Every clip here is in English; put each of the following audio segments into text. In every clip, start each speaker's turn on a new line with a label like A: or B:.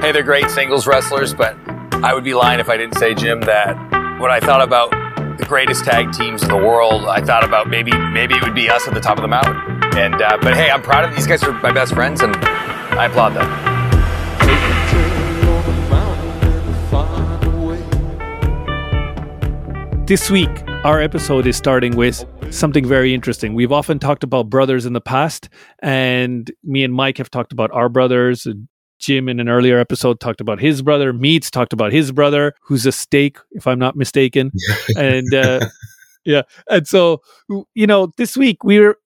A: Hey, they're great singles wrestlers, but I would be lying if I didn't say, Jim, that when I thought about the greatest tag teams in the world, I thought about maybe maybe it would be us at the top of the mountain. And uh, but hey, I'm proud of these guys. Are my best friends, and I applaud them.
B: This week, our episode is starting with something very interesting. We've often talked about brothers in the past, and me and Mike have talked about our brothers. Jim, in an earlier episode, talked about his brother. Meats talked about his brother, who's a steak, if I'm not mistaken. and uh, yeah, and so you know, this week we're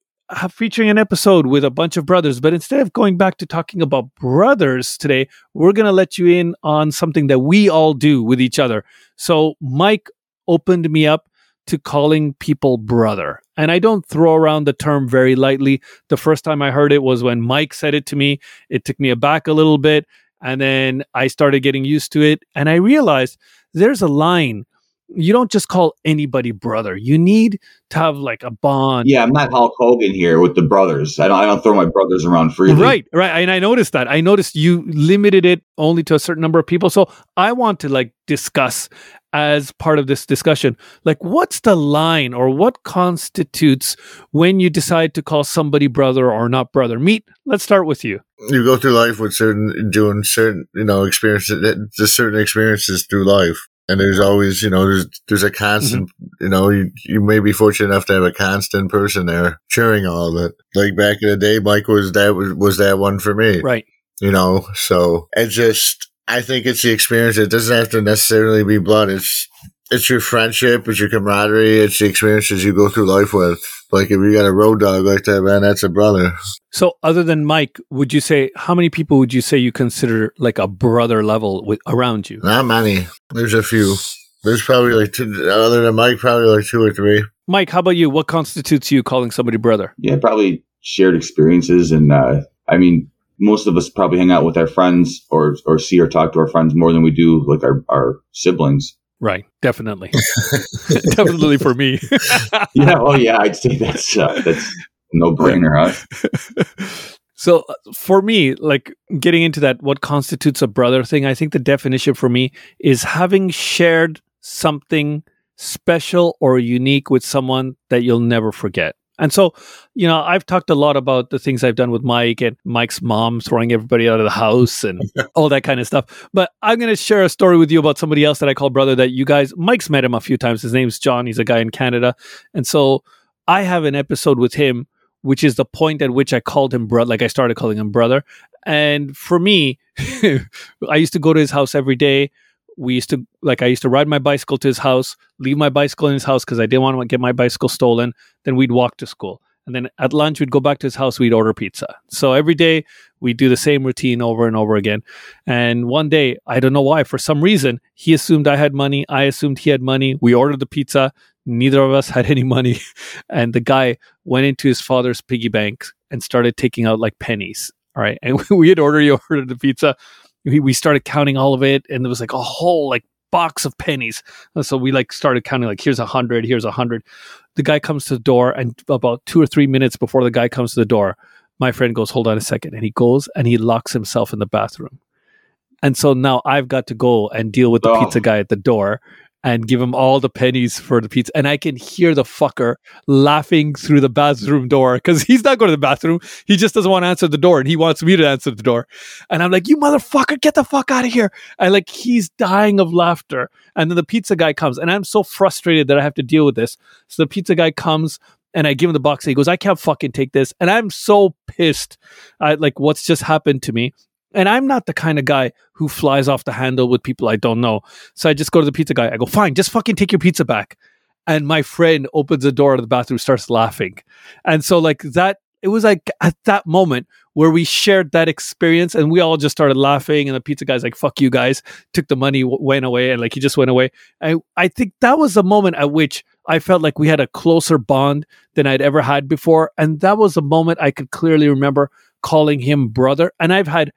B: featuring an episode with a bunch of brothers. But instead of going back to talking about brothers today, we're going to let you in on something that we all do with each other. So Mike opened me up to calling people brother. And I don't throw around the term very lightly. The first time I heard it was when Mike said it to me. It took me aback a little bit. And then I started getting used to it. And I realized there's a line. You don't just call anybody brother. You need to have like a bond.
C: Yeah, I'm not Hulk Hogan here with the brothers. I don't. I don't throw my brothers around freely.
B: Right, right. And I noticed that. I noticed you limited it only to a certain number of people. So I want to like discuss as part of this discussion. Like what's the line or what constitutes when you decide to call somebody brother or not brother? Meet, let's start with you.
D: You go through life with certain doing certain you know experiences just certain experiences through life. And there's always you know there's there's a constant mm-hmm. you know you, you may be fortunate enough to have a constant person there cheering all of it. Like back in the day mike was that was, was that one for me.
B: Right.
D: You know so it just I think it's the experience. It doesn't have to necessarily be blood. It's it's your friendship, it's your camaraderie, it's the experiences you go through life with. Like if you got a road dog like that, man, that's a brother.
B: So, other than Mike, would you say how many people would you say you consider like a brother level with around you?
D: Not many. There's a few. There's probably like two, other than Mike, probably like two or three.
B: Mike, how about you? What constitutes you calling somebody brother?
C: Yeah, probably shared experiences, and uh, I mean, most of us probably hang out with our friends or or see or talk to our friends more than we do like our, our siblings.
B: Right, definitely, definitely for me.
C: yeah, well, yeah, I'd say that's uh, that's no brainer, huh?
B: So uh, for me, like getting into that, what constitutes a brother thing, I think the definition for me is having shared something special or unique with someone that you'll never forget. And so, you know, I've talked a lot about the things I've done with Mike and Mike's mom throwing everybody out of the house and all that kind of stuff. But I'm going to share a story with you about somebody else that I call brother that you guys, Mike's met him a few times. His name's John. He's a guy in Canada. And so I have an episode with him, which is the point at which I called him brother, like I started calling him brother. And for me, I used to go to his house every day we used to like I used to ride my bicycle to his house, leave my bicycle in his house because I didn't want to get my bicycle stolen. Then we'd walk to school. And then at lunch, we'd go back to his house, we'd order pizza. So every day, we do the same routine over and over again. And one day, I don't know why, for some reason, he assumed I had money. I assumed he had money. We ordered the pizza. Neither of us had any money. And the guy went into his father's piggy bank and started taking out like pennies. All right. And we had he ordered the pizza we, we started counting all of it and there was like a whole like box of pennies. Uh, so we like started counting like here's a hundred, here's a hundred. The guy comes to the door and about two or three minutes before the guy comes to the door, my friend goes, Hold on a second. And he goes and he locks himself in the bathroom. And so now I've got to go and deal with the oh. pizza guy at the door and give him all the pennies for the pizza. And I can hear the fucker laughing through the bathroom door because he's not going to the bathroom. He just doesn't want to answer the door and he wants me to answer the door. And I'm like, you motherfucker, get the fuck out of here. And like, he's dying of laughter. And then the pizza guy comes and I'm so frustrated that I have to deal with this. So the pizza guy comes and I give him the box. And he goes, I can't fucking take this. And I'm so pissed at like what's just happened to me. And I'm not the kind of guy who flies off the handle with people I don't know. So I just go to the pizza guy. I go, fine, just fucking take your pizza back. And my friend opens the door of the bathroom, starts laughing. And so, like, that, it was like at that moment where we shared that experience and we all just started laughing. And the pizza guy's like, fuck you guys, took the money, went away. And like, he just went away. And I think that was a moment at which I felt like we had a closer bond than I'd ever had before. And that was a moment I could clearly remember calling him brother. And I've had,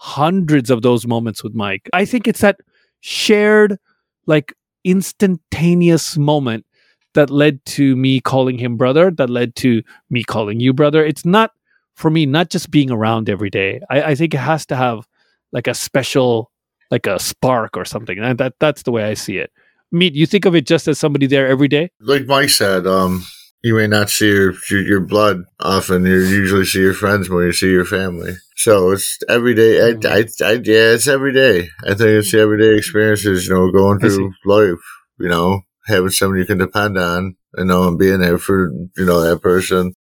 B: hundreds of those moments with Mike. I think it's that shared, like instantaneous moment that led to me calling him brother, that led to me calling you brother. It's not for me, not just being around every day. I, I think it has to have like a special like a spark or something. And that that's the way I see it. Meet, you think of it just as somebody there every day?
D: Like Mike said, um, you may not see your, your, your blood often. You usually see your friends more. You see your family. So it's every day. I, mm. I, I, yeah, it's every day. I think it's the everyday experiences. You know, going through life. You know, having someone you can depend on. You know, and being there for you know that person.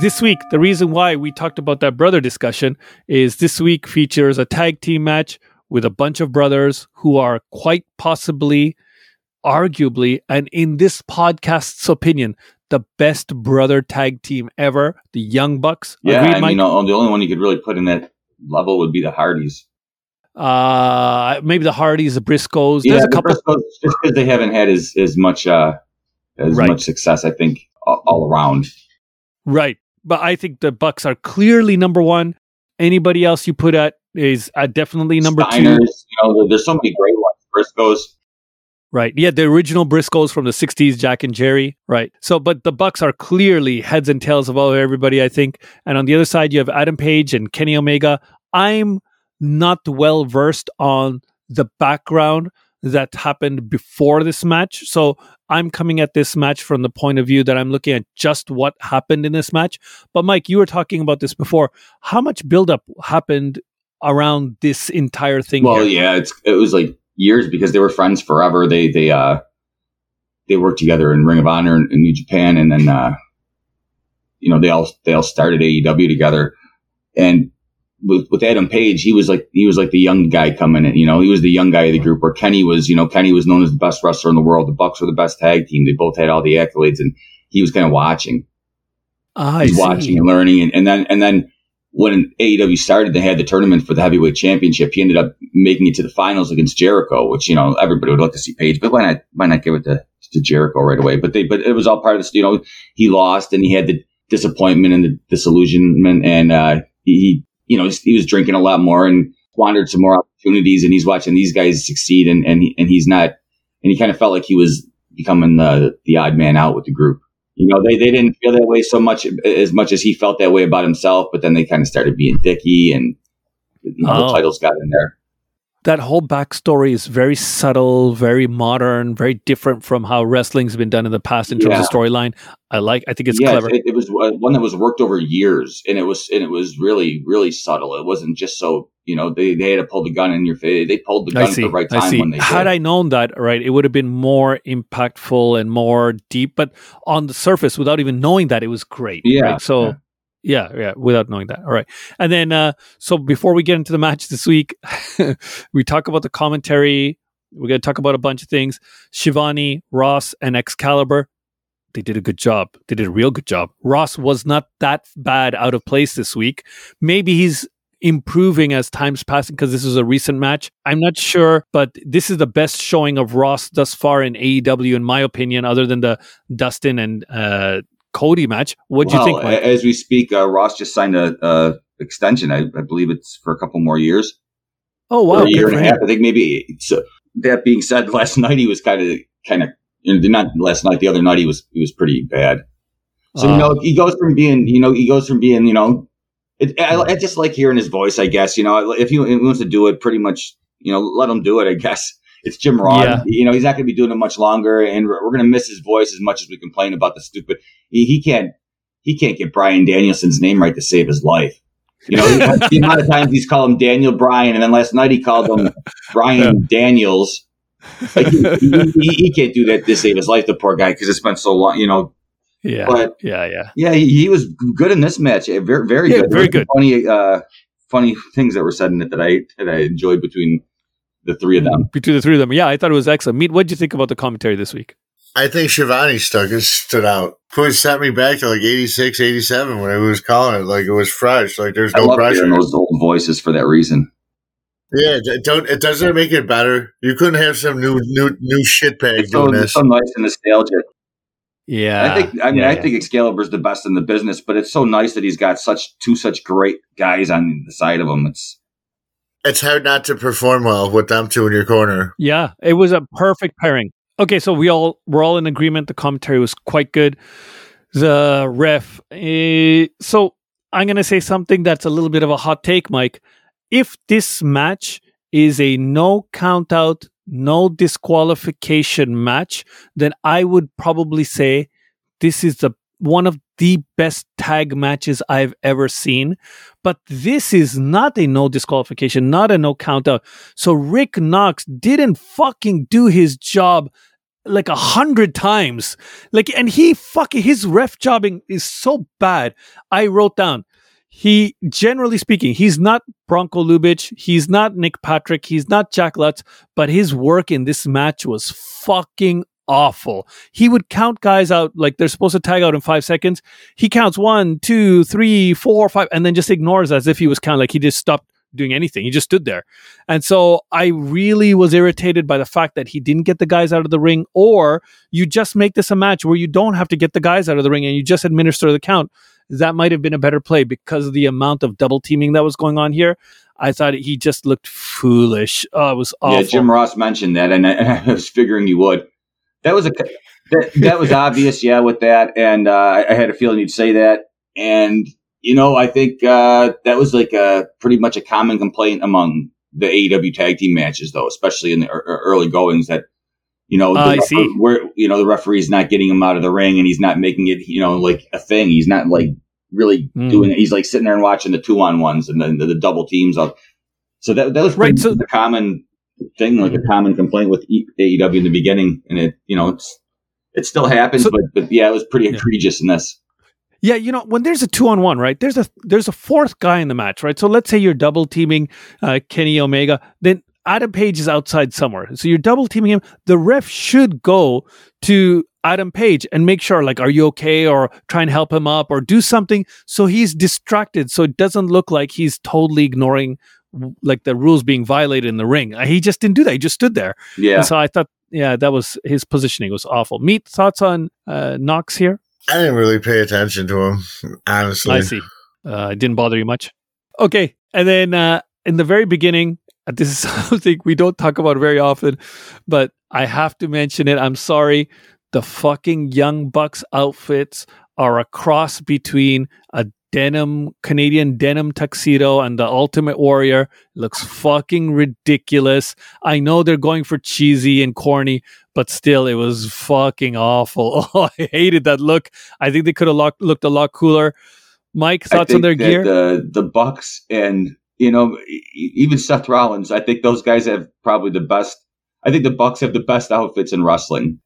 B: This week, the reason why we talked about that brother discussion is this week features a tag team match with a bunch of brothers who are quite possibly, arguably, and in this podcast's opinion, the best brother tag team ever, the Young Bucks.
C: Yeah, Agreed, I mean, uh, the only one you could really put in that level would be the Hardys.
B: Uh, maybe the Hardys, the Briscoes.
C: There's yeah, a couple. Briscoes, just because they haven't had as as much uh as right. much success, I think, all, all around.
B: Right but I think the Bucks are clearly number one. Anybody else you put at is uh, definitely number Steiners, two.
C: You know, there's so many great ones. Briscoes.
B: Right. Yeah, the original Briscoes from the '60s, Jack and Jerry. Right. So, but the Bucks are clearly heads and tails of all everybody, I think. And on the other side, you have Adam Page and Kenny Omega. I'm not well versed on the background that happened before this match. So I'm coming at this match from the point of view that I'm looking at just what happened in this match. But Mike, you were talking about this before. How much buildup happened around this entire thing?
C: Well,
B: here?
C: yeah, it's it was like years because they were friends forever. They they uh they worked together in Ring of Honor in, in New Japan, and then uh you know they all they all started AEW together, and with, with Adam Page, he was like he was like the young guy coming in. You know, he was the young guy of the group. Where Kenny was, you know, Kenny was known as the best wrestler in the world. The Bucks were the best tag team. They both had all the accolades, and he was kind of watching.
B: Ah, He's
C: watching and learning, and, and then and then when AEW started, they had the tournament for the heavyweight championship. He ended up making it to the finals against Jericho, which you know everybody would like to see Page, but why not why not give it to, to Jericho right away? But they but it was all part of this. You know, he lost, and he had the disappointment and the disillusionment, and uh, he you know, he was drinking a lot more and squandered some more opportunities. And he's watching these guys succeed, and and he, and he's not, and he kind of felt like he was becoming the the odd man out with the group. You know, they, they didn't feel that way so much as much as he felt that way about himself, but then they kind of started being dicky and you know, oh. the titles got in there
B: that whole backstory is very subtle, very modern, very different from how wrestling's been done in the past in terms yeah. of storyline. I like. I think it's yeah, clever.
C: It, it, was uh, one that was worked over years, and it was and it was really really subtle. It wasn't just so you know they, they had to pull the gun in your face. They pulled the gun at the right time I see. when they
B: had
C: did.
B: I known that right, it would have been more impactful and more deep. But on the surface, without even knowing that, it was great.
C: Yeah.
B: Right? So.
C: Yeah
B: yeah, yeah, without knowing that. All right. And then, uh, so before we get into the match this week, we talk about the commentary. We're going to talk about a bunch of things. Schiavone, Ross, and Excalibur, they did a good job. They did a real good job. Ross was not that bad out of place this week. Maybe he's improving as time's passing because this is a recent match. I'm not sure, but this is the best showing of Ross thus far in AEW, in my opinion, other than the Dustin and uh, Cody match. What do well, you think? Mike?
C: As we speak, uh, Ross just signed a, a extension. I, I, believe it's for a couple more years.
B: Oh wow,
C: a year and a half. I think maybe. So that being said, last night he was kind of kind of you know, not last night. The other night he was he was pretty bad. So uh, you know he goes from being you know he goes from being you know it, I, I, just like hearing his voice. I guess you know if he, he wants to do it, pretty much you know let him do it. I guess it's Jim Ross. Yeah. You know, he's not going to be doing it much longer, and we're, we're going to miss his voice as much as we complain about the stupid. He, he can't he can't get Bryan Danielson's name right to save his life. You know, the amount of times he's called him Daniel Bryan, and then last night he called him Brian. Daniels. Like he, he, he, can't do that to save his life, the poor guy, because it's been so long. You know.
B: Yeah. But yeah, yeah,
C: yeah. He, he was good in this match. Very, very yeah, good.
B: Very good.
C: Funny, uh, funny things that were said in it that I that I enjoyed between the three of them.
B: Mm, between the three of them. Yeah, I thought it was excellent. Meet, what did you think about the commentary this week?
D: I think Schiavone stuck it stood out. It sent me back to like 86, 87 when I was calling it. Like it was fresh. Like there's no I love pressure.
C: those old voices for that reason.
D: Yeah, it don't it doesn't make it better. You couldn't have some new new new shitbag
C: so,
D: doing this.
C: So nice and nostalgic.
B: Yeah.
C: I think I mean
B: Yeah,
C: I
B: yeah.
C: think Excalibur's the best in the business, but it's so nice that he's got such two such great guys on the side of him. It's
D: It's hard not to perform well with them two in your corner.
B: Yeah, it was a perfect pairing. Okay, so we all we're all in agreement. The commentary was quite good. The ref. eh, so I'm gonna say something that's a little bit of a hot take, Mike. If this match is a no count out, no disqualification match, then I would probably say this is the one of the best tag matches I've ever seen. But this is not a no disqualification, not a no count out. So Rick Knox didn't fucking do his job like a hundred times. Like, and he fucking his ref jobbing is so bad. I wrote down. He generally speaking, he's not Bronko Lubich, he's not Nick Patrick, he's not Jack Lotz, but his work in this match was fucking awful. He would count guys out like they're supposed to tag out in five seconds. He counts one, two, three, four, five, and then just ignores as if he was counting like he just stopped doing anything. He just stood there. And so I really was irritated by the fact that he didn't get the guys out of the ring, or you just make this a match where you don't have to get the guys out of the ring and you just administer the count. That might have been a better play because of the amount of double teaming that was going on here. I thought he just looked foolish. Oh, it was awful.
C: yeah. Jim Ross mentioned that, and I, and I was figuring you would. That was a that, that was obvious, yeah, with that, and uh, I- had a feeling you'd say that, and you know, I think uh, that was like a pretty much a common complaint among the AEW tag team matches, though, especially in the ear- ear- early goings that. You know, the
B: I see.
C: where you know the referee's not getting him out of the ring, and he's not making it, you know, like a thing. He's not like really
B: Mm.
C: doing it. He's like sitting there and watching the two on ones and then the, the double teams up. So that that was
B: Right,
C: pretty
B: so-
C: a common thing, like a common complaint with AEW in the beginning, and it you know it's it still happens,
B: So-
C: but but yeah, it was pretty
B: Yeah.
C: egregious in this.
B: Yeah, you know, when there's a two on one, right? There's a there's a fourth guy in the match, right? So let's say you're double teaming uh, Kenny Omega, then Adam Page is outside somewhere. So you're double teaming him. The ref should go to Adam Page and make sure, like, are you okay? Or try and help him up or do something so he's distracted so it doesn't look like he's totally ignoring like the rules being violated in the ring. Uh, He just didn't do that. He just stood there.
C: Yeah,
B: And so I thought, yeah, that was his positioning was awful. Meet thoughts on uh, Knox here?
D: I didn't really pay attention to him, honestly.
B: I see. Uh, it didn't bother you much. Okay. And then uh, in the very beginning, uh, this is something we don't talk about very often, but I have to mention it. I'm sorry. The fucking Young Bucks outfits are a cross between a denim, Canadian denim tuxedo and the Ultimate Warrior. Looks fucking ridiculous. I know they're going for cheesy and corny, but still, it was fucking awful. Oh, I hated that look. I think they could have looked a lot cooler. Mike, thoughts on their
C: that
B: gear?
C: The the Bucks and you know even Seth Rollins, I think those guys have probably the best. I think the Bucks have the best outfits in wrestling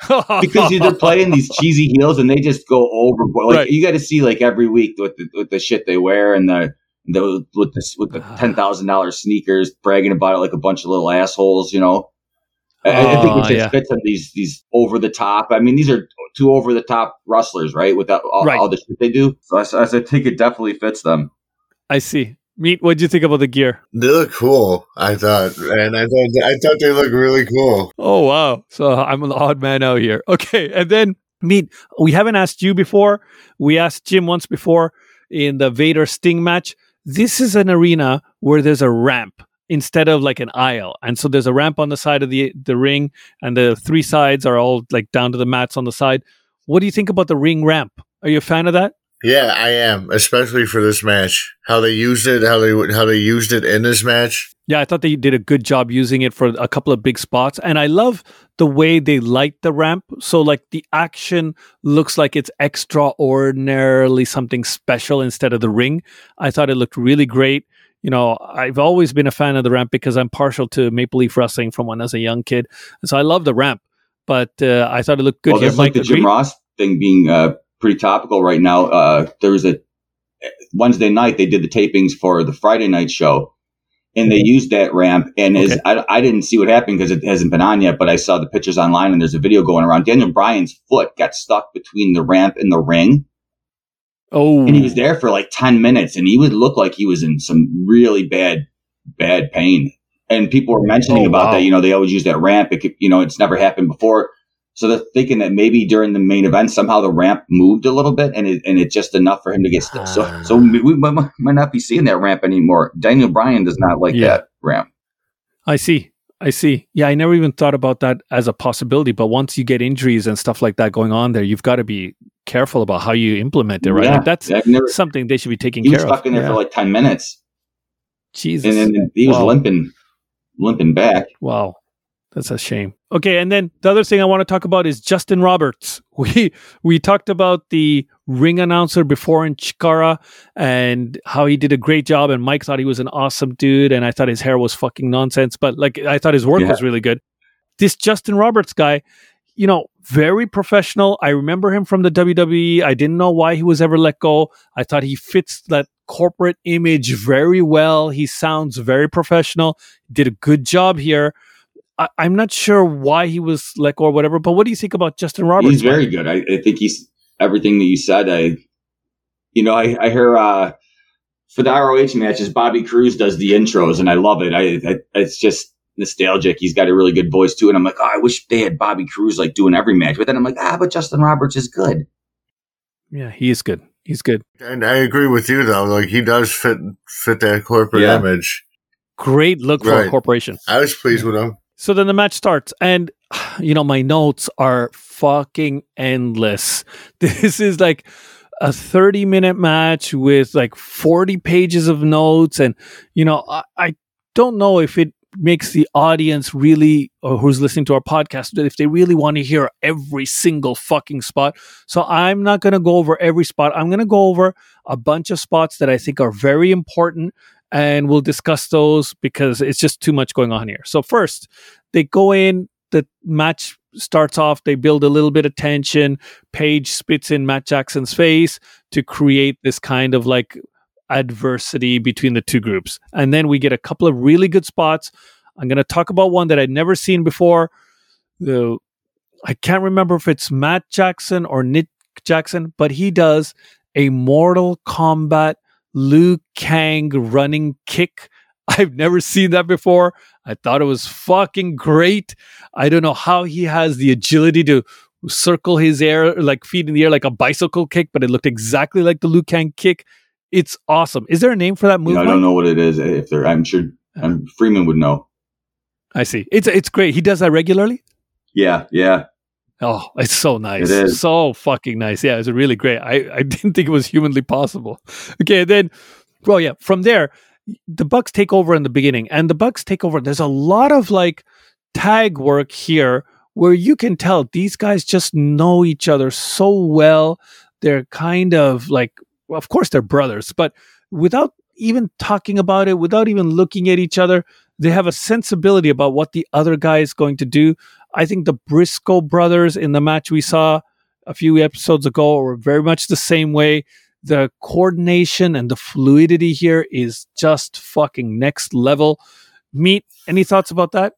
C: because they're playing these cheesy heels and they just go overboard. Like
B: Right.
C: you got to see like every week with the, with the shit they wear and the the with the with the ten thousand dollars sneakers, bragging about it like a bunch of little assholes. You know, I, I think
B: Oh,
C: it just
B: yeah.
C: fits on these these over the top. I mean, these are two over the top wrestlers, right? Without all,
B: Right.
C: all the shit they do, so I, so I think it definitely fits them.
B: I see. Meet, what do you think about the gear?
D: They look cool, I thought, and I thought I thought they looked really cool.
B: Oh, wow. So I'm an odd man out here. Okay. And then, Meet, we haven't asked you before. We asked Jim once before in the Vader Sting match. This is an arena where there's a ramp instead of like an aisle. And so there's a ramp on the side of the, the ring, and the three sides are all like down to the mats on the side. What do you think about the ring ramp? Are you a fan of that?
D: Yeah, I am, especially for this match. How they used it, how they how they used it in this match.
B: Yeah, I thought they did a good job using it for a couple of big spots. And I love the way they light the ramp. So, like, the action looks like it's extraordinarily something special instead of the ring. I thought it looked really great. You know, I've always been a fan of the ramp because I'm partial to Maple Leaf Wrestling from when I was a young kid. And so I love the ramp. But uh, I thought it looked good
C: well,
B: here.
C: that's like
B: Mike,
C: the Jim? Ross thing being uh, pretty topical right now. Uh, there was a Wednesday night they did the tapings for the Friday night show, and they used that ramp. And as I, I didn't see what happened because it hasn't been on yet, but I saw the pictures online, and there's a video going around. Daniel Bryan's foot got stuck between the ramp and the ring,
B: Oh,
C: and he was there for like ten minutes, and he would look like he was in some really bad, bad pain. And people were mentioning
B: Oh,
C: about
B: wow.
C: that. You know, they always use that ramp. It could, you know, it's never happened before. So they're thinking that maybe during the main event somehow the ramp moved a little bit and it, and it's just enough for him to get stuck. So ah. so we might, might not be seeing that ramp anymore. Daniel Bryan does not like
B: Yeah.
C: that ramp.
B: I see. I see. Yeah, I never even thought about that as a possibility. But once you get injuries and stuff like that going on there, you've got to be careful about how you implement it, right?
C: Yeah,
B: Like that's
C: never.
B: something they should be taking care of.
C: He was stuck in there
B: Yeah.
C: for like ten minutes,
B: Jesus.
C: and then he was
B: Wow.
C: limping, limping back.
B: Wow. That's a shame. Okay, and then the other thing I want to talk about is Justin Roberts. We we talked about the ring announcer before in Chikara and how he did a great job and Mike thought he was an awesome dude and I thought his hair was fucking nonsense, but like I thought his work
C: Yeah.
B: was really good. This Justin Roberts guy, you know, very professional. I remember him from the WWE. I didn't know why he was ever let go. I thought he fits that corporate image very well. He sounds very professional. Did a good job here. I, I'm not sure why he was let go or whatever, but what do you think about Justin Roberts?
C: he's very good. I, I think he's everything that you said. I, you know, I, I hear uh, for the ROH matches, Bobby Cruz does the intros, and I love it. I, I it's just nostalgic. He's got a really good voice too, and I'm like, oh, I wish they had Bobby Cruz like doing every match. But then I'm like, ah, but Justin Roberts is good.
B: Yeah, he is good. He's good.
D: And I agree with you though. Like he does fit fit that corporate
C: Yeah.
D: image.
B: Great look for a corporation.
D: I was pleased with him.
B: So then the match starts, and you know my notes are fucking endless. This is like a thirty-minute match with like forty pages of notes, and you know I, I don't know if it makes the audience really, or who's listening to our podcast, if they really want to hear every single fucking spot. So I'm not going to go over every spot. I'm going to go over a bunch of spots that I think are very important and we'll discuss those because it's just too much going on here. So first, they go in, the match starts off, they build a little bit of tension. Page spits in Matt Jackson's face to create this kind of like adversity between the two groups. And then we get a couple of really good spots. I'm going to talk about one that I'd never seen before. The I can't remember if it's Matt Jackson or Nick Jackson, but he does a Mortal Kombat Liu Kang running kick. I've never seen that before. I thought it was fucking great. I don't know how he has the agility to circle his air, like feet in the air, like a bicycle kick, but it looked exactly like the Liu Kang kick. It's awesome. Is there a name for that
C: know, I don't know what it is. If they're, I'm sure um, Freeman would know.
B: I see. It's it's great. He does that regularly.
C: Yeah, yeah.
B: Oh, it's so nice.
C: It is.
B: So fucking nice. Yeah, it's really great. I, I didn't think it was humanly possible. Okay, then well, yeah, from there, the Bucks take over in the beginning. And the Bucks take over. There's a lot of like tag work here where you can tell these guys just know each other so well. They're kind of like well, of course they're brothers, but without even talking about it, without even looking at each other, they have a sensibility about what the other guy is going to do. I think the Briscoe brothers in the match we saw a few episodes ago were very much the same way. The coordination and the fluidity here is just fucking next level. Meet any thoughts about that?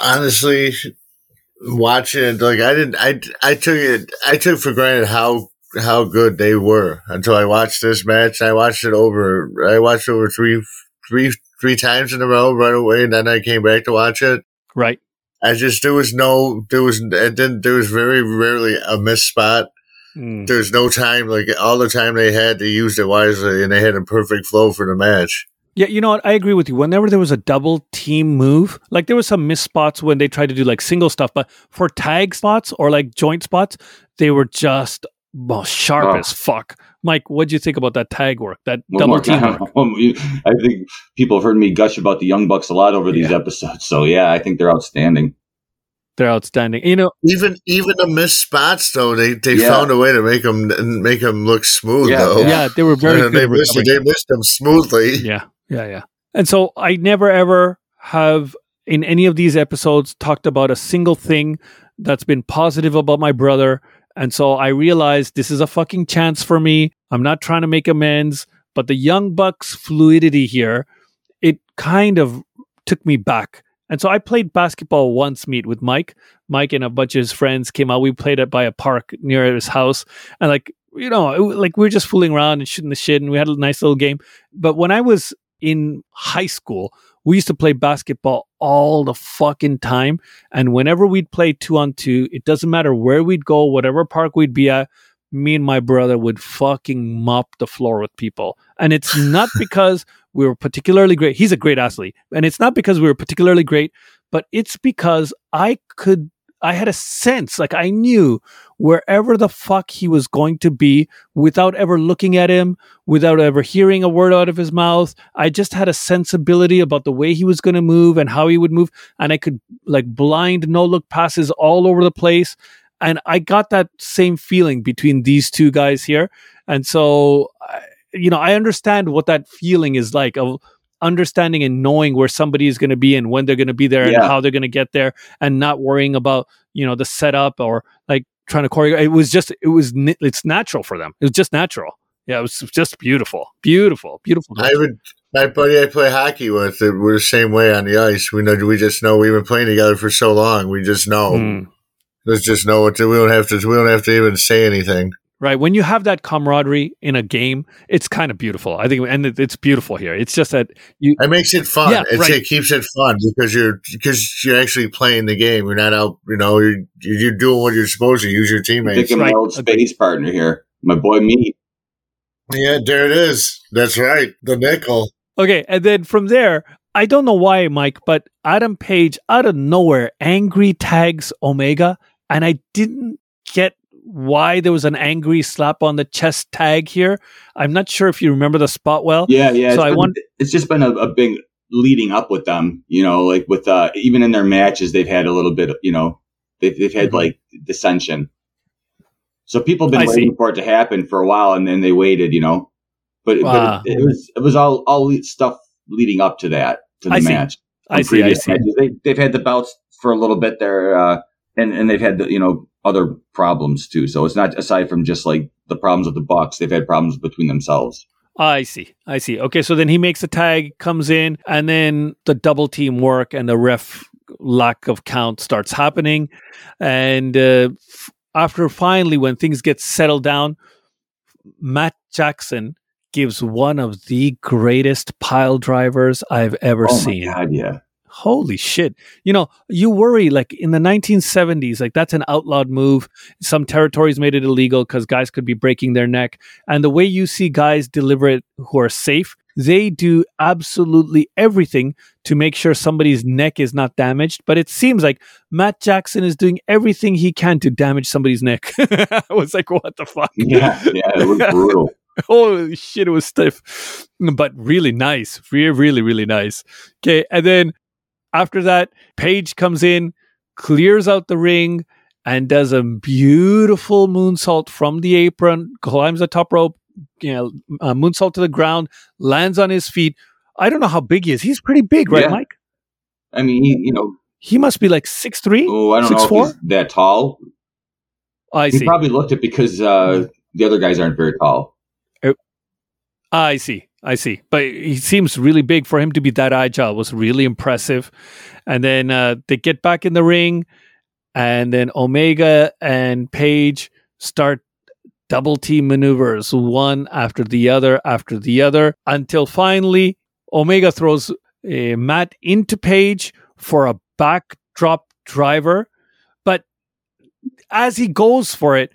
D: Honestly, watching it, like I didn't, I, I took it, I took for granted how how good they were until I watched this match. I watched it over, I watched it over three, three, three times in a row right away, and then I came back to watch it.
B: Right.
D: I just there was no, there was, it didn't, there was very rarely a missed spot.
B: Mm.
D: There's no time, like all the time they had, they used it wisely, and they had a perfect flow for the match.
B: Yeah, you know what? I agree with you. Whenever there was a double team move, like there was some missed spots when they tried to do like single stuff, but for tag spots or like joint spots, they were just well, sharp
C: Oh.
B: as fuck. Mike, what do you think about that tag work? That
C: One
B: double
C: more
B: team work?
C: I think people have heard me gush about the Young Bucks a lot over these
B: Yeah.
C: episodes. So yeah, I think they're outstanding.
B: They're outstanding. You know,
D: Even even the missed spots though, they, they
C: Yeah.
D: found a way to make them make them look smooth
C: Yeah,
D: though.
B: yeah, they were very good.
D: they
B: at
D: missed they missed them smoothly.
B: Yeah, yeah, yeah. And so I never ever have in any of these episodes talked about a single thing that's been positive about my brother. And so I realized this is a fucking chance for me. I'm not trying to make amends, but the Young Bucks fluidity here, it kind of took me back. And so I played basketball once meet with Mike. Mike and a bunch of his friends came out. We played it by a park near his house. And like, you know, it- like we were just fooling around and shooting the shit and we had a nice little game. But when I was in high school, we used to play basketball all the fucking time. And whenever we'd play two on two, it doesn't matter where we'd go, whatever park we'd be at, me and my brother would fucking mop the floor with people. And it's not because we were particularly great. He's a great athlete. And it's not because we were particularly great, but it's because I could I had a sense, like I knew wherever the fuck he was going to be without ever looking at him, without ever hearing a word out of his mouth. I just had a sensibility about the way he was going to move and how he would move. And I could like blind no look passes all over the place. And I got that same feeling between these two guys here. And so, you know, I understand what that feeling is like of understanding and knowing where somebody is going to be and when they're going to be there
C: Yeah.
B: and how they're going to get there and not worrying about you know the setup or like trying to choreograph it was just it was it's natural for them it was just natural yeah it was just beautiful beautiful beautiful
D: I would. My buddy I play hockey with, uh, we're the same way on the ice. We know. We just know we've been playing together for so long. We just know.
B: Mm.
D: Let's just know what to. We don't have to. We don't have to even say anything.
B: Right when you have that camaraderie in a game it's kind of beautiful i think and it's beautiful here it's just that you
D: It makes it fun.
B: Yeah,
D: it's,
B: right.
D: It keeps it fun because you're because you're actually playing the game. You're not out. You know, you're you're doing what you're supposed to. Use your teammates.
C: Thinking my
B: Right.
C: old space partner here, my boy me.
D: Yeah, there it is. That's right. The nickel.
B: Okay, and then from there, I don't know why, Mike, but Adam Page out of nowhere angry tags Omega, and I didn't get why there was an angry slap on the chest tag here. I'm not sure if you remember the spot well.
C: Yeah, yeah.
B: So I
C: been-
B: want-
C: It's just been a, a big leading up with them. You know, like with uh, even in their matches, they've had a little bit. of- You know, they've they've had
B: Mhm.
C: like dissension. So people have been
B: I
C: waiting
B: see.
C: for it to happen for a while, and then they waited. You know, but,
B: Ah.
C: but it, it was it was all all stuff leading up to that to the
B: I see.
C: match.
B: I see, I see.
C: matches. They they've had the belts for a little bit there, uh, and and they've had the, you know other problems too. So it's not aside from just like the problems with the Bucks. They've had problems between themselves.
B: I see. I see. Okay, so then he makes a tag, comes in, and then the double team work and the ref lack of count starts happening. And uh, after finally, when things get settled down, Matt Jackson gives one of the greatest pile drivers I've ever
C: Oh
B: seen.
C: my god, yeah.
B: Holy shit. You know, you worry like in the 1970s, like that's an outlawed move. Some territories made it illegal because guys could be breaking their neck. And the way you see guys deliver it who are safe, they do absolutely everything to make sure somebody's neck is not damaged. But it seems like Matt Jackson is doing everything he can to damage somebody's neck. I was like, what the fuck?
C: Yeah, yeah, it was brutal.
B: Holy shit, it was stiff, but really nice. Really, really, really nice. Okay. And then after that, Page comes in, clears out the ring, and does a beautiful moonsault from the apron, climbs the top rope, you know, uh, moonsault to the ground, lands on his feet. I don't know how big he is. He's pretty big, right,
C: Yeah.
B: Mike?
C: I mean, he, you know,
B: He must be like six three.
C: oh, I don't
B: Six
C: know
B: four?
C: if he's that tall.
B: I
C: He
B: see.
C: probably looked it because uh, the other guys aren't very tall.
B: I see. I see. But he seems really big for him to be that agile. Was really impressive. And then uh, they get back in the ring, and then Omega and Page start double team maneuvers, one after the other after the other, until finally Omega throws uh, Matt into Page for a backdrop driver. But as he goes for it,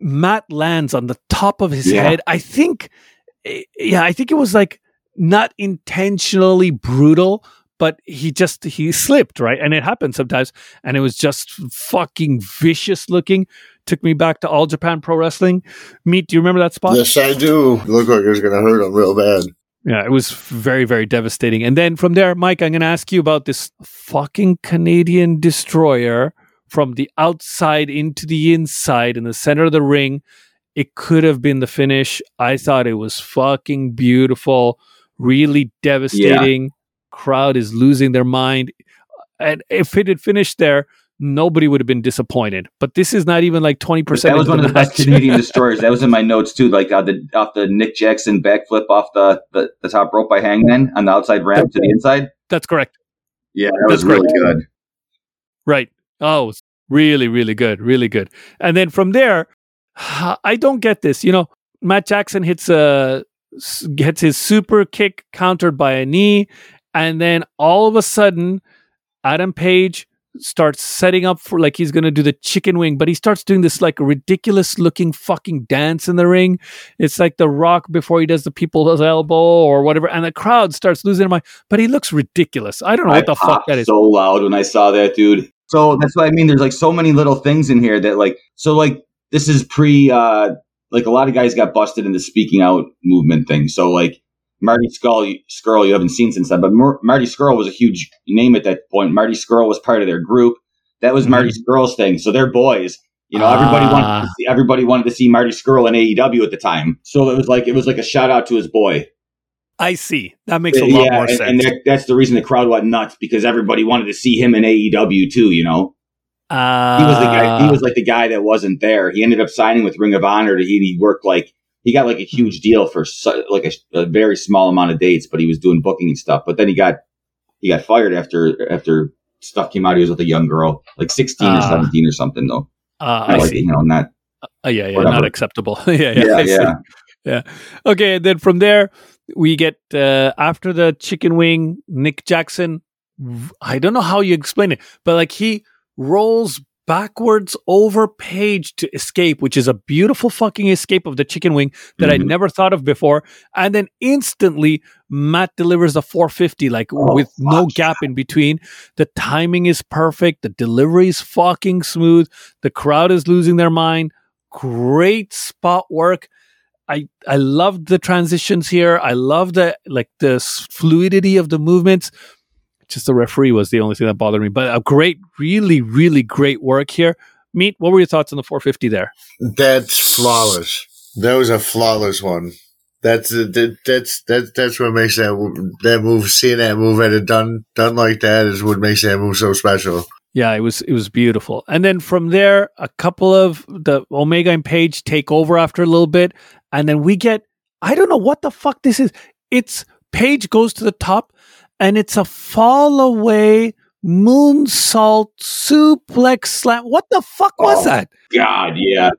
B: Matt lands on the top of his
C: Yeah.
B: head. I think, Eh, yeah, I think it was like not intentionally brutal, but he just he slipped right, and it happens sometimes, and it was just fucking vicious looking. Took me back to All Japan Pro Wrestling. Meet, do you remember that spot?
D: Yes, I do. Look like it's gonna hurt him real bad.
B: Yeah, it was very, very devastating. And then from there, Mike, I'm going to ask you about this fucking Canadian destroyer from the outside into the inside in the center of the ring. It could have been the finish. I thought it was fucking beautiful, really devastating. Crowd is losing their mind. And if it had finished there, nobody would have been disappointed. But this is not even like 20%
C: That was one of the best. Canadian destroyers. That was in my notes too. Like uh, the off the Nick Jackson backflip off the, the, the top rope by Hangman on the outside ramp to the inside.
B: That's correct.
C: Yeah, that
B: That's
C: was really good.
B: Right. Oh, really, really good. Really good. And then from there, I don't get this. You know, Matt Jackson hits a gets his super kick countered by a knee, and then all of a sudden, Adam Page starts setting up for like he's gonna do the chicken wing, but he starts doing this like ridiculous looking fucking dance in the ring. It's like the rock before he does the people's elbow or whatever, and the crowd starts losing their mind. But he looks ridiculous. I don't know
C: I
B: what the fuck that is.
C: so loud when I saw that dude. So that's what I mean. There's like so many little things in here that like so like this is pre uh like a lot of guys got busted in the speaking out movement thing. So like Marty Skull, Scurll, you haven't seen since then, but Mar- Marty Scurll was a huge name at that point. Marty Scurll was part of their group. That was. Marty Scurll's thing. So they're boys. You know, everybody wanted
B: Ah.
C: to see, everybody wanted to see Marty Scurll in AEW at the time. So it was like it was like a shout out to his boy.
B: I see. That makes a lot more
C: and,
B: sense.
C: and that, that's the reason the crowd went nuts because everybody wanted to see him in AEW too. You know,
B: uh,
C: he was the guy. He was like the guy that wasn't there. He ended up signing with Ring of Honor. To, he, he worked like he got like a huge deal for su- like a, a very small amount of dates, but he was doing booking and stuff. But then he got he got fired after after stuff came out. He was with a young girl, like sixteen or
B: Ah.
C: seventeen or something though.
B: uh, I
C: like,
B: see.
C: you know, not
B: Uh, yeah, yeah,
C: Whatever.
B: not acceptable. yeah, yeah,
C: yeah, yeah.
B: yeah. Okay, then from there we get uh, after the chicken wing, Nick Jackson. I don't know how you explain it, but like he rolls backwards over Page to escape, which is a beautiful fucking escape of the chicken wing that I'd
C: Mhm.
B: never thought of before. And then instantly Matt delivers a 450, like
C: Oh,
B: with no gap in between. The timing is perfect. The delivery is fucking smooth. The crowd is losing their mind. Great spot work. I I love the transitions here. I love the like the fluidity of the movements. Just the referee was the only thing that bothered me, but a great, really, really great work here. Meet. What were your thoughts on the 450 there?
D: That's flawless. That was a flawless one. That's uh, that, that's that's that's what makes that that move. Seeing that move at it done done like that is what makes that move so special.
B: Yeah, it was it was beautiful. And then from there, a couple of the Omega and Page take over after a little bit, and then we get I don't know what the fuck this is. It's Page goes to the top, and it's a fall away moonsault suplex slam. What the fuck was
C: Oh.
B: that?
C: God, yeah.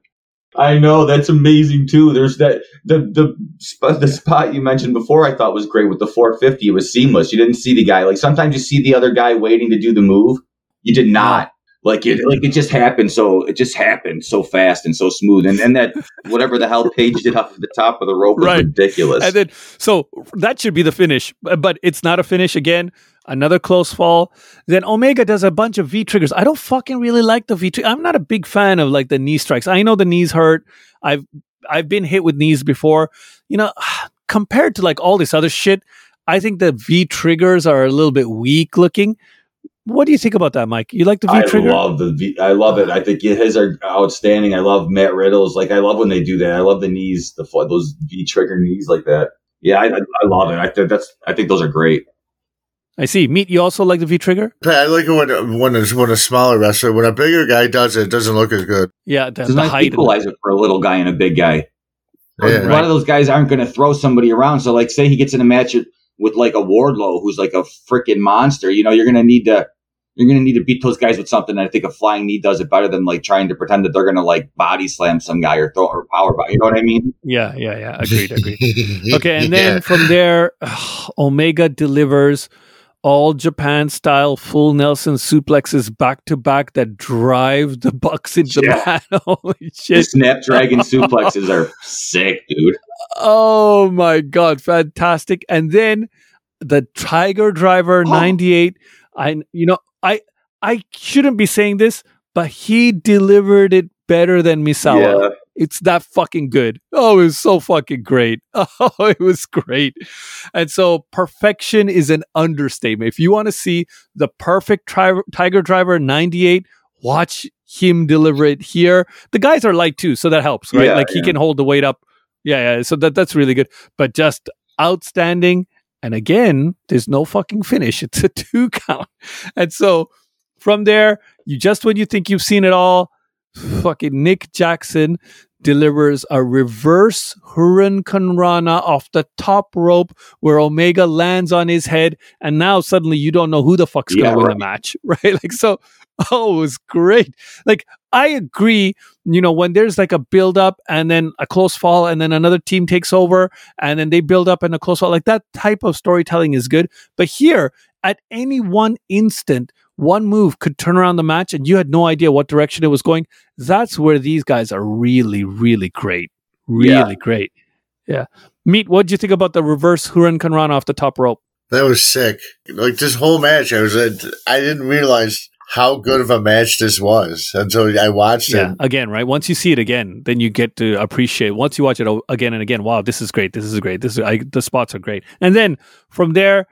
C: I know that's amazing too. There's that the the the spot you mentioned before. I thought was great with the 450. It was seamless. You didn't see the guy. Like sometimes you see the other guy waiting to do the move. You did not. Like it, like it just happened. So it just happened so fast and so smooth. And and that whatever the hell Page did off the top of the rope was
B: Right.
C: ridiculous.
B: And then so that should be the finish, but it's not a finish again. Another close fall. Then Omega does a bunch of V triggers. I don't fucking really like the V trigger. I'm not a big fan of like the knee strikes. I know the knees hurt. I've I've been hit with knees before. You know, compared to like all this other shit, I think the V triggers are a little bit weak looking. What do you think about that, Mike? You like the V
C: I
B: trigger?
C: I love the V. I love it. I think his are outstanding. I love Matt Riddle's. Like I love when they do that. I love the knees, the fo- those V trigger knees like that. Yeah, I, I, I love it. I think that's. I think those are great.
B: I see. Meat. You also like the V trigger?
D: I like it when when a, when a smaller wrestler, when a bigger guy does it, it doesn't look as good.
B: Yeah, the,
C: It's a
B: the
C: nice
B: height.
C: equalizer for a little guy and a big guy.
D: Yeah.
C: A lot of those guys aren't going to throw somebody around. So, like, say he gets in a match with like a Wardlow, who's like a freaking monster. You know, you're going to need to. You're going to need to beat those guys with something. And I think a flying knee does it better than like trying to pretend that they're going to like body slam some guy or throw or power body. You know what I mean?
B: Yeah, yeah, yeah. Agreed, agreed. Okay, and then from there, Omega delivers all Japan style full Nelson suplexes back to back that drive the Bucks into the
C: Yeah.
B: mat. Holy
C: The
B: shit.
C: Snapdragon suplexes are sick, dude.
B: Oh my god, fantastic. And then the Tiger Driver
C: Oh.
B: 98. I you know, I I shouldn't be saying this, but he delivered it better than Misawa.
C: Yeah.
B: It's that fucking good. Oh, it was so fucking great. Oh, it was great. And so perfection is an understatement. If you want to see the perfect tri- Tiger Driver 98, watch him deliver it here. The guys are light too, so that helps, right?
C: Yeah,
B: like he
C: yeah.
B: can hold the weight up. Yeah, yeah. So that that's really good. But just outstanding. And again, there's no fucking finish. It's a two count. And so from there, you just when you think you've seen it all, fucking Nick Jackson delivers a reverse Hurricanrana off the top rope where Omega lands on his head, and now suddenly you don't know who the fuck's gonna win
C: right.
B: the match, right? Like so, oh, it was great. Like I agree, you know, when there's like a build up and then a close fall, and then another team takes over, and then they build up and a close fall, like that type of storytelling is good. But here, at any one instant, one move could turn around the match and you had no idea what direction it was going. That's where these guys are really, really great. Really
C: Yeah.
B: great. Yeah. Meet, what do you think about the reverse Hurricanrana off the top rope?
D: That was sick. Like this whole match, I was I didn't realize how good of a match this was until I watched
B: Yeah.
D: it.
B: Again, right? Once you see it again, then you get to appreciate. Once you watch it again and again, wow, this is great. This is great. This is I, the spots are great. And then from there,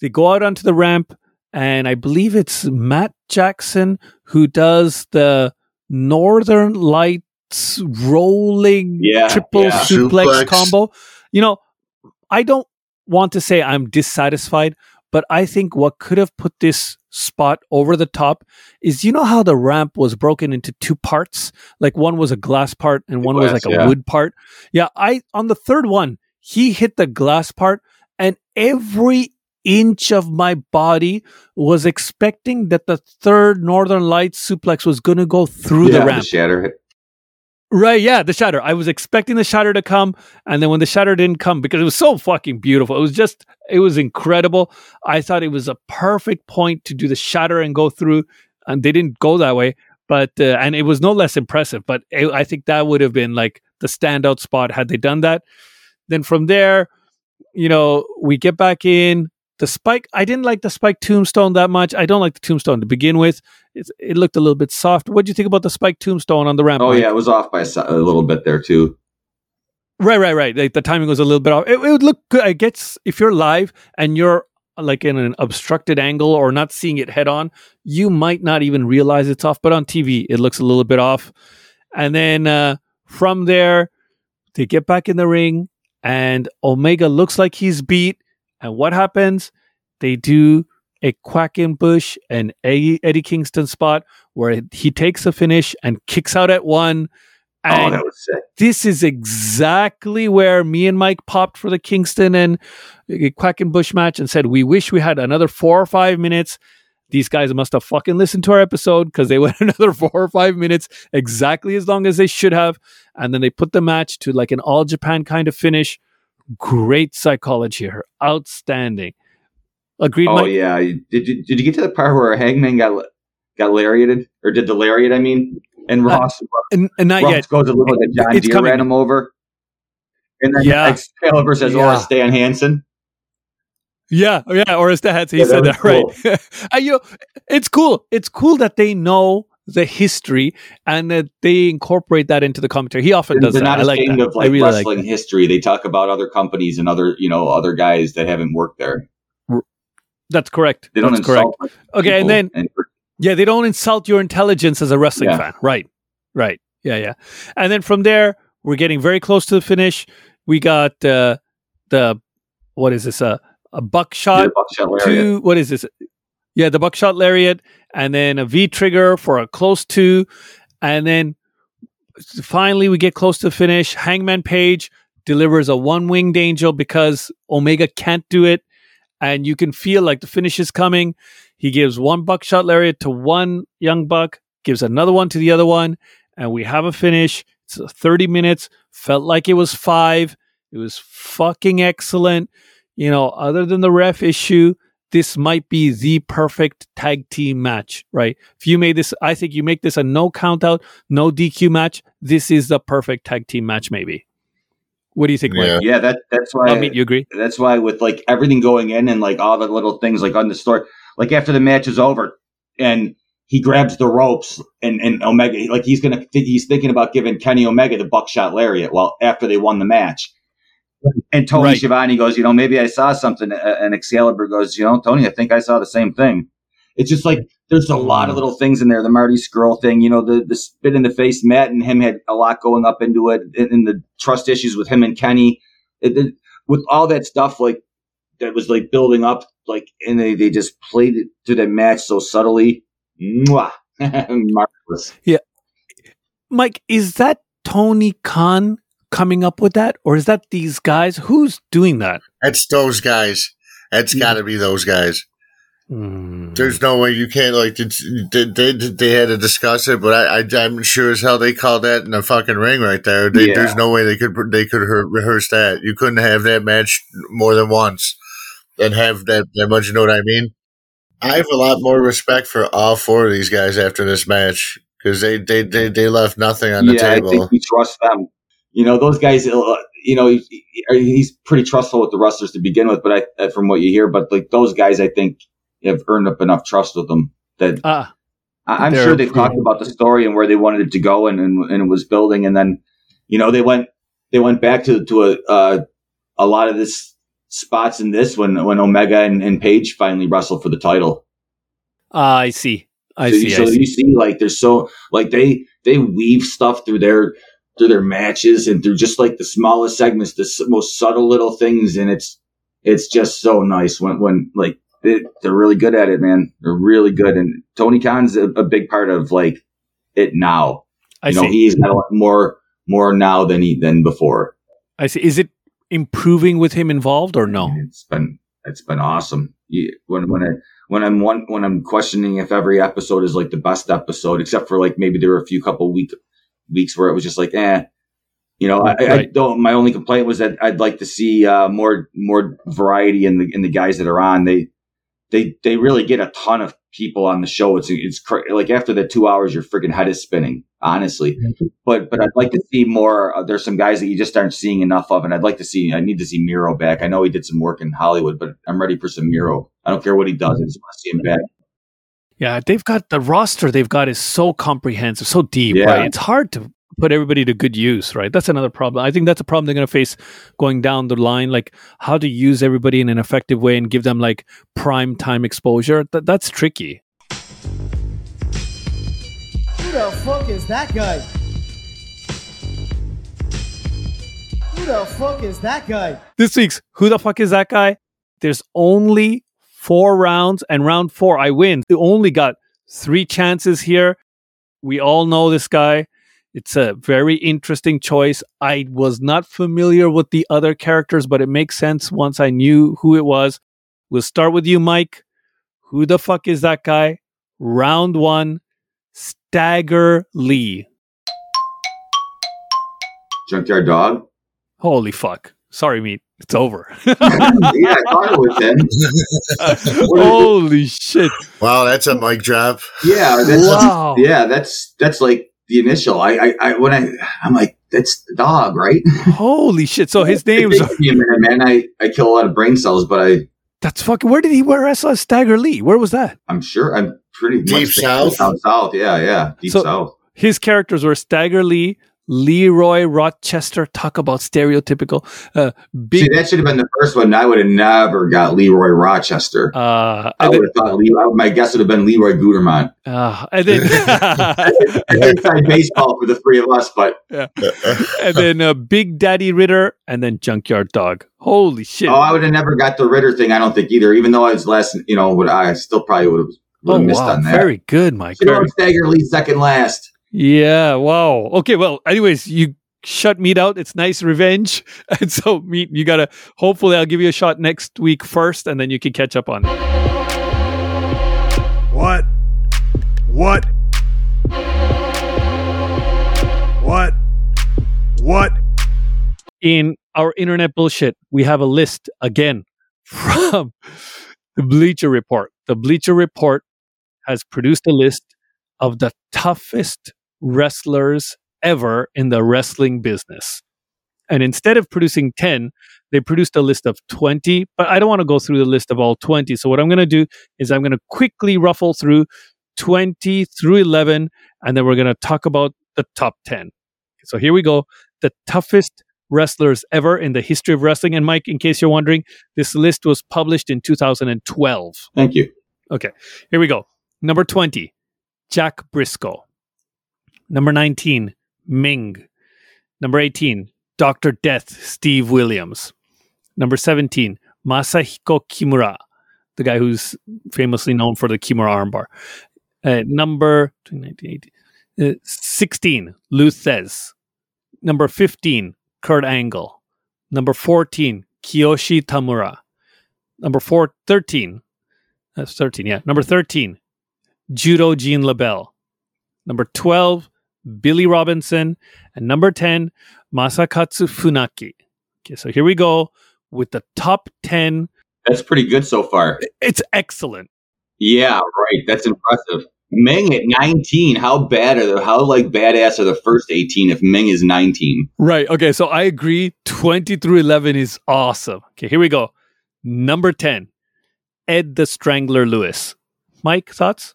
B: they go out onto the ramp, and I believe it's Matt Jackson who does the Northern Lights rolling
C: Yeah,
B: triple
C: yeah.
B: suplex,
D: Suplex.
B: combo. You know, I don't want to say I'm dissatisfied, but I think what could have put this spot over the top is you know how the ramp was broken into two parts? Like one was a glass part and one was like a
C: yeah.
B: wood part. Yeah, I on the third one, he hit the glass part and every inch of my body was expecting that the third Northern Lights suplex was going to go through
C: yeah,
B: the ramp.
C: shatter.
B: Right, yeah, the shatter. I was expecting the shatter to come, and then when the shatter didn't come, because it was so fucking beautiful, it was just, it was incredible. I thought it was a perfect point to do the shatter and go through, and they didn't go that way, but uh, and it was no less impressive. But it, I think that would have been like the standout spot had they done that. Then from there, you know, we get back in the spike. I didn't like the spike tombstone that much. I don't like the tombstone to begin with. It, it looked a little bit soft. What do you think about the spike tombstone on the ramp?
C: Oh yeah, it was off by a a little bit there too.
B: Right, right, right. Like the timing was a little bit off. It, it would look good. I guess if you're live and you're like in an obstructed angle or not seeing it head on, you might not even realize it's off. But on TV, it looks a little bit off. And then uh, from there, they get back in the ring, and Omega looks like he's beat. And what happens? They do a Quackenbush and Eddie, Eddie Kingston spot where he takes a finish and kicks out at one.
C: oh, that was sick.
B: this is exactly where me and Mike popped for the Kingston and Quackenbush match and said, We wish we had another four or five minutes. These guys must have fucking listened to our episode because they went another four or five minutes, exactly as long as they should have. And then they put the match to like an all Japan kind of finish. Great psychology here. Outstanding. Agreed,
C: Oh
B: Mike?
C: yeah, did you did you get to the part where Hangman got got lariated or did the lariat? I mean, and
B: Uh,
C: Ross,
B: And, and not
C: Ross
B: yet.
C: goes a little like a John
B: It's
C: Deere
B: coming.
C: ran him over, and then
B: Yeah.
C: Excalibur says,
B: Yeah.
C: "Or Stan Hansen."
B: Yeah, yeah, or the heads, he
C: Yeah,
B: said
C: was
B: that, right. and, you know, it's cool. It's cool that they know the history and that they incorporate that into the commentary. He often
C: They're
B: does that.
C: not
B: I like
C: ashamed of like
B: really like
C: wrestling history. They talk about other companies and other you know other guys that haven't worked there.
B: That's correct.
C: They don't
B: That's correct.
C: insult
B: Okay, and then yeah, they don't insult your intelligence as a wrestling
C: Yeah.
B: fan. Right. Right. Yeah, yeah. And then from there, we're getting very close to the finish. We got uh, the what is this? Uh, a
C: Yeah,
B: buckshot
C: buckshot lariat.
B: two what is this yeah the buckshot lariat and then a v trigger for a close two and then finally we get close to the finish. Hangman page delivers a one winged angel because omega can't do it and you can feel like the finish is coming. He gives one buckshot lariat to one young buck gives another one to the other one and we have a finish. It's 30 minutes. Felt like it was five. It was fucking excellent. You know, other than the ref issue, this might be the perfect tag team match, right? If you made this, I think you make this a no count out, no DQ match. This is the perfect tag team match, maybe. What do you think, Mike?
D: Yeah.
C: Yeah, that that's why.
B: I mean, you agree?
C: that's why with like everything going in and like all the little things like on the story, like after the match is over and he grabs the ropes and, and Omega, like he's gonna, he's thinking about giving Kenny Omega the buckshot lariat. Well, after they won the match, and Tony
B: Right.
C: Schiavone goes, you know, maybe I saw something, and Excalibur goes, you know, Tony, I think I saw the same thing. It's just like there's a lot of
B: Mm.
C: little things in there. The Marty Scurll thing, you know, the the spit in the face. Matt and him had a lot going up into it, and, and the trust issues with him and Kenny. It, it- with all that stuff, like that was like building up, like, and they, they just played it to the match so subtly. Mwah. Marvelous.
B: Yeah, Mike, is that Tony Khan coming up with that, or is that these guys? Who's doing that?
D: That's those guys. That's
C: Yeah.
D: got to be those guys.
B: Hmm.
D: There's no way you can't like they, they they had to discuss it, but I, I I'm sure as hell they called that in the fucking ring right there. They,
C: Yeah.
D: There's no way they could they could rehearse that. You couldn't have that match more than once and have that that much. You know what I mean? I have a lot more respect for all four of these guys after this match because they, they, they, they left nothing on the
C: yeah, I
D: table.
C: think we trust them. You know, those guys. Uh, you know, he's pretty trustful with the wrestlers to begin with. But I, uh, from what you hear, but like those guys, I think have earned up enough trust with them that
B: Ah,
C: I- I'm sure they've talked about the story and where they wanted it to go and, and and it was building. And then, you know, they went they went back to to a uh, a lot of this spots in this when when Omega and, and Page finally wrestled for the title.
B: ah, I see. I
C: so,
B: see.
C: so
B: I see.
C: you see, like there's so like they they weave stuff through their through their matches and through just like the smallest segments, the most subtle little things, and it's it's just so nice when when like they, they're really good at it, man. They're really good, and Tony Khan's a, a big part of like it now.
B: I
C: you know,
B: see.
C: he's got a lot more more now than he than before.
B: I see. Is it improving with him involved or no?
C: It's been it's been awesome. When when I when I'm one when I'm questioning if every episode is like the best episode, except for like maybe there were a few couple week weeks where it was just like eh. You know, I, I don't. My only complaint was that I'd like to see uh, more more variety in the in the guys that are on. They they they really get a ton of people on the show. It's it's cra- like after the two hours, your freaking head is spinning. Honestly, but but I'd like to see more. Uh, there's some guys that you just aren't seeing enough of, and I'd like to see. I need to see Miro back. I know he did some work in Hollywood, but I'm ready for some Miro. I don't care what he does. I just want to see him back.
B: Yeah, they've got the roster they've got is so comprehensive, so deep,
C: Yeah.
B: right? It's hard to put everybody to good use, right? That's another problem. I think that's a problem they're going to face going down the line, like how to use everybody in an effective way and give them like prime time exposure. That that's tricky.
E: Who the fuck is that guy? Who the fuck is that guy?
B: This week's Who the fuck is that guy? There's only four rounds, and round four, I win. They only got three chances here. We all know this guy. It's a very interesting choice. I was not familiar with the other characters, but it makes sense once I knew who it was. We'll start with you, Mike. Who the fuck is that guy? Round one, Stagger Lee.
C: Junkyard Dog.
B: Holy fuck. Sorry, meat. It's over.
C: yeah, I thought it was him.
B: Holy shit.
D: wow, that's a mic drop.
C: Yeah, that's,
B: Wow.
C: yeah, that's that's like the initial. I, I, I when I, I'm like, that's the dog, right?
B: Holy shit. So his
C: It
B: name's
C: takes me a minute, man. I, I kill a lot of brain cells, but I,
B: that's fucking where did he where wrestle as Stagger Lee? Where was that?
C: I'm sure I'm pretty
D: Deep
C: much
D: South?
C: Down south, yeah, yeah, deep
B: So-
C: south.
B: His characters were Stagger Lee, Leroy Rochester. Talk about stereotypical. Uh
C: See, that should have been the first one. I would have never got Leroy Rochester.
B: uh
C: I would have thought Leroy, my guess would have been Leroy Guterman.
B: uh, and then
C: Inside baseball for the three of us, but
B: and then uh, Big Daddy Ritter and then Junkyard Dog. Holy shit.
C: oh, I would have never got the Ritter thing. I don't think either. Even though I was less, you know, I still probably would have,
B: Oh,
C: missed
B: wow.
C: on that.
B: Very good, Mike. Very-
C: Stagger Lee second last.
B: Yeah, wow. Okay, well, anyways, you shut meat out. It's nice revenge. And so meat, you gotta hopefully I'll give you a shot next week first, and then you can catch up on it.
F: What? What? What? What?
B: In our internet bullshit, we have a list again from the Bleacher Report. The Bleacher Report has produced a list of the toughest wrestlers ever in the wrestling business. And instead of producing 10, they produced a list of 20, but I don't want to go through the list of all 20. So what I'm going to do is I'm going to quickly ruffle through 20 through 11, and then we're going to talk about the top 10. So here we go. The toughest wrestlers ever in the history of wrestling. And Mike, in case you're wondering, this list was published in 2012.
C: Thank you.
B: Okay, here we go. Number 20, Jack Briscoe. Number 19, Meng. Number 18, Dr. Death, Steve Williams. Number 17, Masahiko Kimura, the guy who's famously known for the Kimura armbar. Uh, number 19, uh, 16, Lou Thesz. Number 15, Kurt Angle. Number 14, Kiyoshi Tamura. Number four, 13, that's 13, yeah. Number 13, Judo Gene LeBell. Number 12, Billy Robinson. And number 10, Masakatsu Funaki. Okay, so here we go with the top 10.
C: That's pretty good so far.
B: It's excellent.
C: Yeah, right. That's impressive. Meng at 19. How bad are the how like badass are the first 18 if Meng is 19?
B: Right. Okay. So I agree. 20 through 11 is awesome. Okay. Here we go. Number 10, Ed the Strangler Lewis. Mike, thoughts?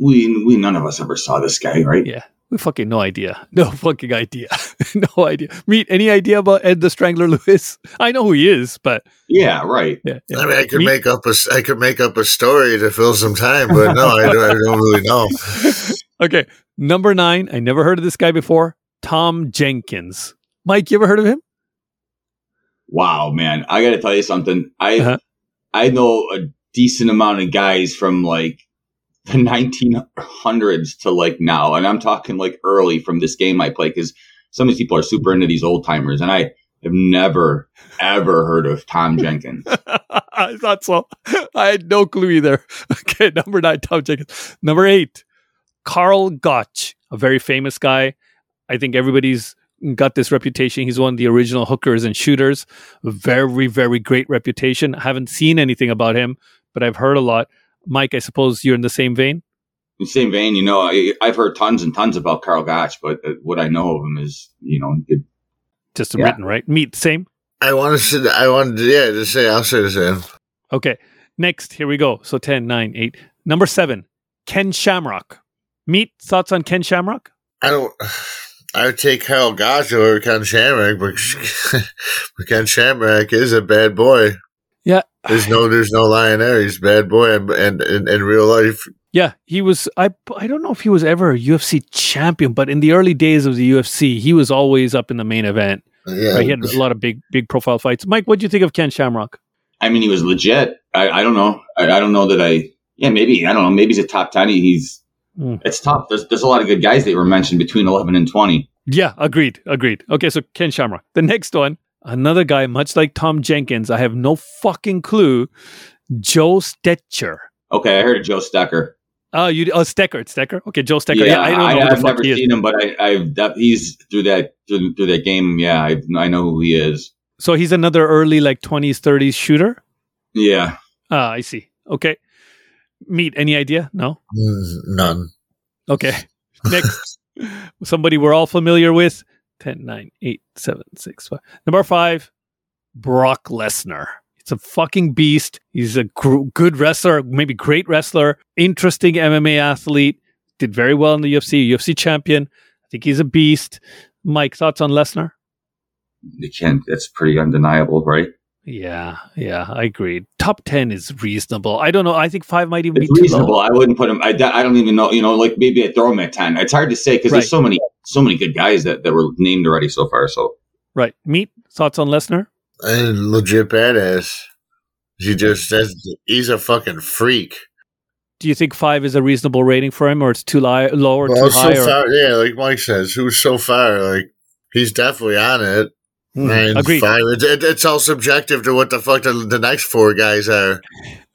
C: We we none of us ever saw this guy, right?
B: Yeah. We fucking no idea. No fucking idea. no idea. Meet any idea about Ed the Strangler Lewis? I know who he is, but
C: Yeah, right.
B: yeah. yeah.
D: I mean, I could
B: Me-
D: make up a I could make up a story to fill some time, but no, I don't, I don't really know.
B: Okay. Number nine, I never heard of this guy before. Tom Jenkins. Mike, you ever heard of him?
C: Wow, man. I got to tell you something. I
B: Uh-huh.
C: I know a decent amount of guys from like the 1900s to like now, and I'm talking like early from this game I play because some of these people are super into these old timers, and I have never ever heard of Tom Jenkins.
B: I thought so. I had no clue either. Okay, number nine, Tom Jenkins. Number eight, Karl Gotch, a very famous guy. I think everybody's got this reputation. He's one of the original hookers and shooters. Very, very great reputation. I haven't seen anything about him, but I've heard a lot. Mike, I suppose you're in the same vein.
C: In the same vein, you know, I, I've heard tons and tons about Karl Gotch, but uh, what I know of him is, you know, good.
B: Just
C: Yeah.
B: written, right? Meet, same.
D: I want to say, I wanted, to, yeah, to say, I'll say the same.
B: Okay. Next, here we go. So 10, 9, 8. Number seven, Ken Shamrock. Meet, thoughts on Ken Shamrock?
D: I don't. I would take Karl Gotch over Ken Shamrock, but, but Ken Shamrock is a bad boy.
B: Yeah.
D: There's no, there's no lying there. He's a bad boy, and, and, in in real life,
B: Yeah, he was. I I don't know if he was ever a UFC champion, but in the early days of the UFC, he was always up in the main event.
D: yeah,
B: Right? He had a lot of big big profile fights. Mike, what do you think of Ken Shamrock?
C: I mean, he was legit. I, I don't know. I, I don't know that I. Yeah, maybe I don't know. Maybe he's a top ten. He's.
B: Hmm.
C: It's tough. There's there's a lot of good guys that were mentioned between eleven and twenty.
B: Yeah, agreed, agreed. Okay, so Ken Shamrock. The next one, another guy, much like Tom Jenkins. I have no fucking clue. Joe Stetcher.
C: Okay, I heard of Joe Stecher.
B: Oh, you oh Stecker, it's Stecker. Okay, Joe Stecher. Yeah, I don't know who the
C: have
B: fuck
C: never
B: he is.
C: seen him, but I, I've that, he's through that through, through that game. Yeah, I, I know who he is.
B: So he's another early like twenties, thirties shooter.
C: Yeah,
B: Ah, I see. Okay. Meet any idea? No.
D: Mm, none.
B: Okay. Next, somebody we're all familiar with 10, 9, 8, 7, 6, 5. Number five, Brock Lesnar. It's a fucking beast. He's a gr- good wrestler, maybe great wrestler, interesting MMA athlete, did very well in the UFC, UFC champion. I think he's a beast. Mike, thoughts on Lesnar?
C: you can't. That's pretty undeniable, right?
B: Yeah, yeah, I agree. Top 10 is reasonable. I don't know. I think five might even
C: It's
B: be too
C: reasonable.
B: low.
C: I wouldn't put him. I, I don't even know. You know, like maybe I throw him at ten. It's hard to say because
B: Right.
C: there's so many so many good guys that, that were named already so far. So
B: Right. Meet, thoughts on Lesnar?
D: And legit badass. He mm-hmm. just says he's a fucking freak.
B: Do you think five is a reasonable rating for him, or it's too li- low or
D: Well,
B: too high?
D: so
B: or-
D: far, yeah, like Mike says, who's so far? Like he's definitely on it. And
B: Agreed.
D: five, it, it, it's all subjective to what the fuck the, the next four guys are.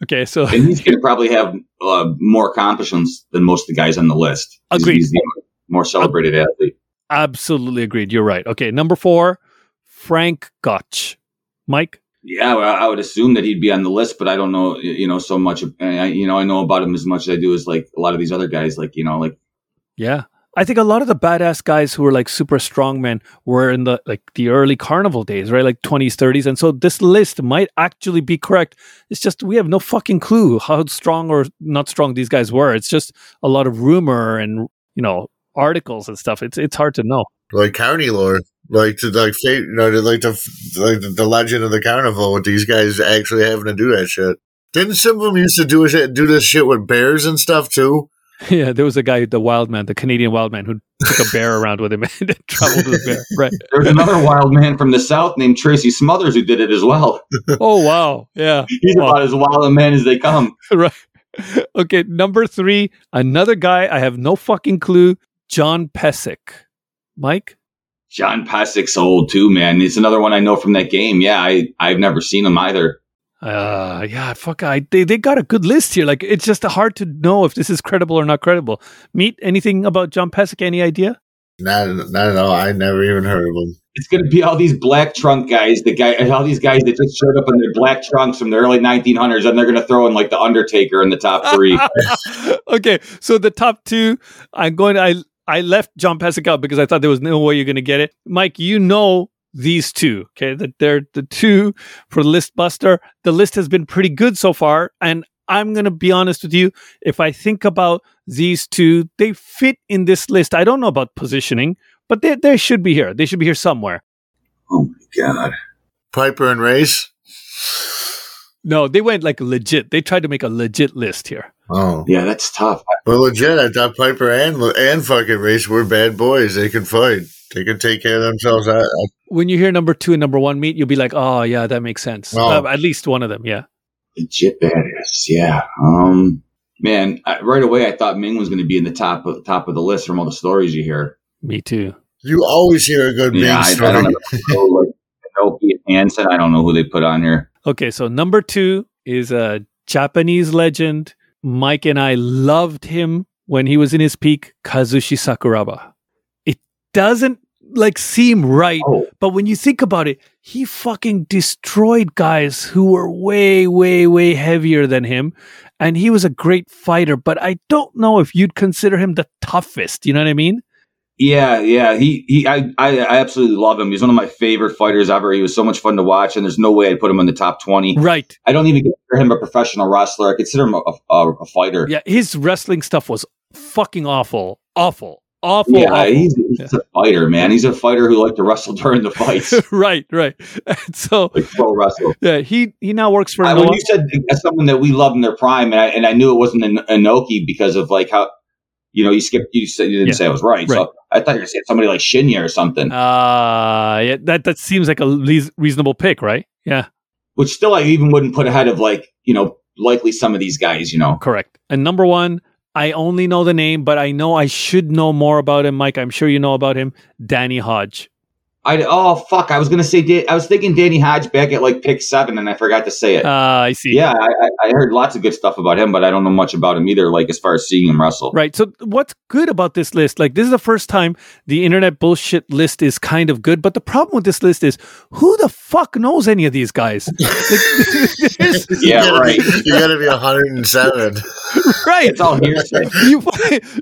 B: Okay, so
C: and he's going to probably have uh, more accomplishments than most of the guys on the list. He's-
B: Agreed.
C: He's the more celebrated athlete.
B: absolutely agreed. You're right. Okay, number four, Frank Gotch. Mike.
C: Yeah, well, I would assume that he'd be on the list, but I don't know. You know, so much. I, you know, I know about him as much as I do as like a lot of these other guys. Like you know, like
B: Yeah, I think a lot of the badass guys who were like super strong men were in the like the early carnival days, right? Like 20s, 30s, and so this list might actually be correct. It's just we have no fucking clue how strong or not strong these guys were. It's just a lot of rumor and you know articles and stuff. It's it's hard to know.
D: Like county lore. Like to like fate, you know, to like the like the, legend of the carnival with these guys actually having to do that shit. Didn't some of them used to do it do this shit with bears and stuff too?
B: Yeah, there was a guy, the wild man, the Canadian wild man, who took a bear around with him and traveled with a bear. Right.
C: there's another wild man from the south named Tracy Smothers who did it as well.
B: Oh wow. Yeah.
C: He's
B: Wow.
C: about as wild a man as they come.
B: right. Okay, number three, another guy I have no fucking clue. John Pesek. Mike.
C: John Pesek's old too, man. It's another one I know from that game. Yeah, I I've never seen him either.
B: Uh yeah, fuck. I they they got a good list here. Like it's just hard to know if this is credible or not credible. Meet anything about John Pesek? Any idea?
D: Not, not at all. I never even heard of him.
C: It's going to be all these black trunk guys, the guy, all these guys that just showed up in their black trunks from the early 1900s, and they're going to throw in like the Undertaker in the top three.
B: okay, so the top two, I'm going. To, I I left John Pesek out because I thought there was no way you're going to get it. Mike, you know these two. Okay, that they're the two for list buster. The list has been pretty good so far, and I'm to be honest with you. If I think about these two, they fit in this list. I don't know about positioning, but they they should be here. They should be here somewhere.
C: oh my god!
D: Piper and Race.
B: No, they went like legit. They tried to make a legit list here.
D: Oh,
C: Yeah, that's tough.
D: well, legit. I thought Piper and and fucking Race were bad boys. They can fight. They can take care of themselves. I, I,
B: When you hear number two and number one meet, you'll be like, oh yeah, that makes sense.
D: Oh.
B: Uh, at least one of them, yeah.
C: Legit badass. Yeah. Um. Man, I, right away I thought Meng was going to be in the top of top of the list from all the stories you hear.
B: Me too.
D: you always hear a good
C: Yeah,
D: Meng
C: I, I don't know. like Inoki Hansen. I don't know who they put on here.
B: Okay, so number two is a Japanese legend. Mike and I loved him when he was in his peak, Kazushi Sakuraba. It doesn't like seem right,
C: Oh,
B: but when you think about it, he fucking destroyed guys who were way, way, way heavier than him. And he was a great fighter, but I don't know if you'd consider him the toughest. You know what I mean?
C: Yeah, yeah. He he I, I I absolutely love him. He's one of my favorite fighters ever. He was so much fun to watch, and there's no way I'd put him in the top twenty.
B: Right.
C: I don't even consider him a professional wrestler. I consider him a, a, a fighter.
B: Yeah, his wrestling stuff was fucking awful. Awful. Awful.
C: Yeah,
B: awful.
C: he's, he's a fighter, man. He's a fighter who liked to wrestle during the fights,
B: right, right. And so
C: like pro wrestle.
B: yeah, he he now works for
C: I, when you said as someone that we love in their prime, and I, and I knew it wasn't an Inoki because of like how, you know, you skipped, you said you didn't
B: Yeah.
C: say I was right.
B: Right.
C: So I thought you were saying somebody like Shinya or something,
B: Uh yeah, that that seems like a leas- reasonable pick, right? Yeah,
C: which still I even wouldn't put ahead of like you know likely some of these guys. You know,
B: correct. And number one, I only know the name, but I know I should know more about him. Mike, I'm sure you know about him. Danny Hodge.
C: I oh fuck, I was gonna say Da- I was thinking Danny Hodge back at like pick seven, and I forgot to say it.
B: Uh, I see.
C: yeah, I, I- I heard lots of good stuff about him, but I don't know much about him either. Like as far as seeing him wrestle.
B: Right. So what's good about this list? Like this is the first time the internet bullshit list is kind of good, but the problem with this list is who the fuck knows any of these guys? Like,
C: Yeah,
D: you gotta
C: right.
D: Be, you got to be 107.
B: right.
C: It's all hearsay.
B: you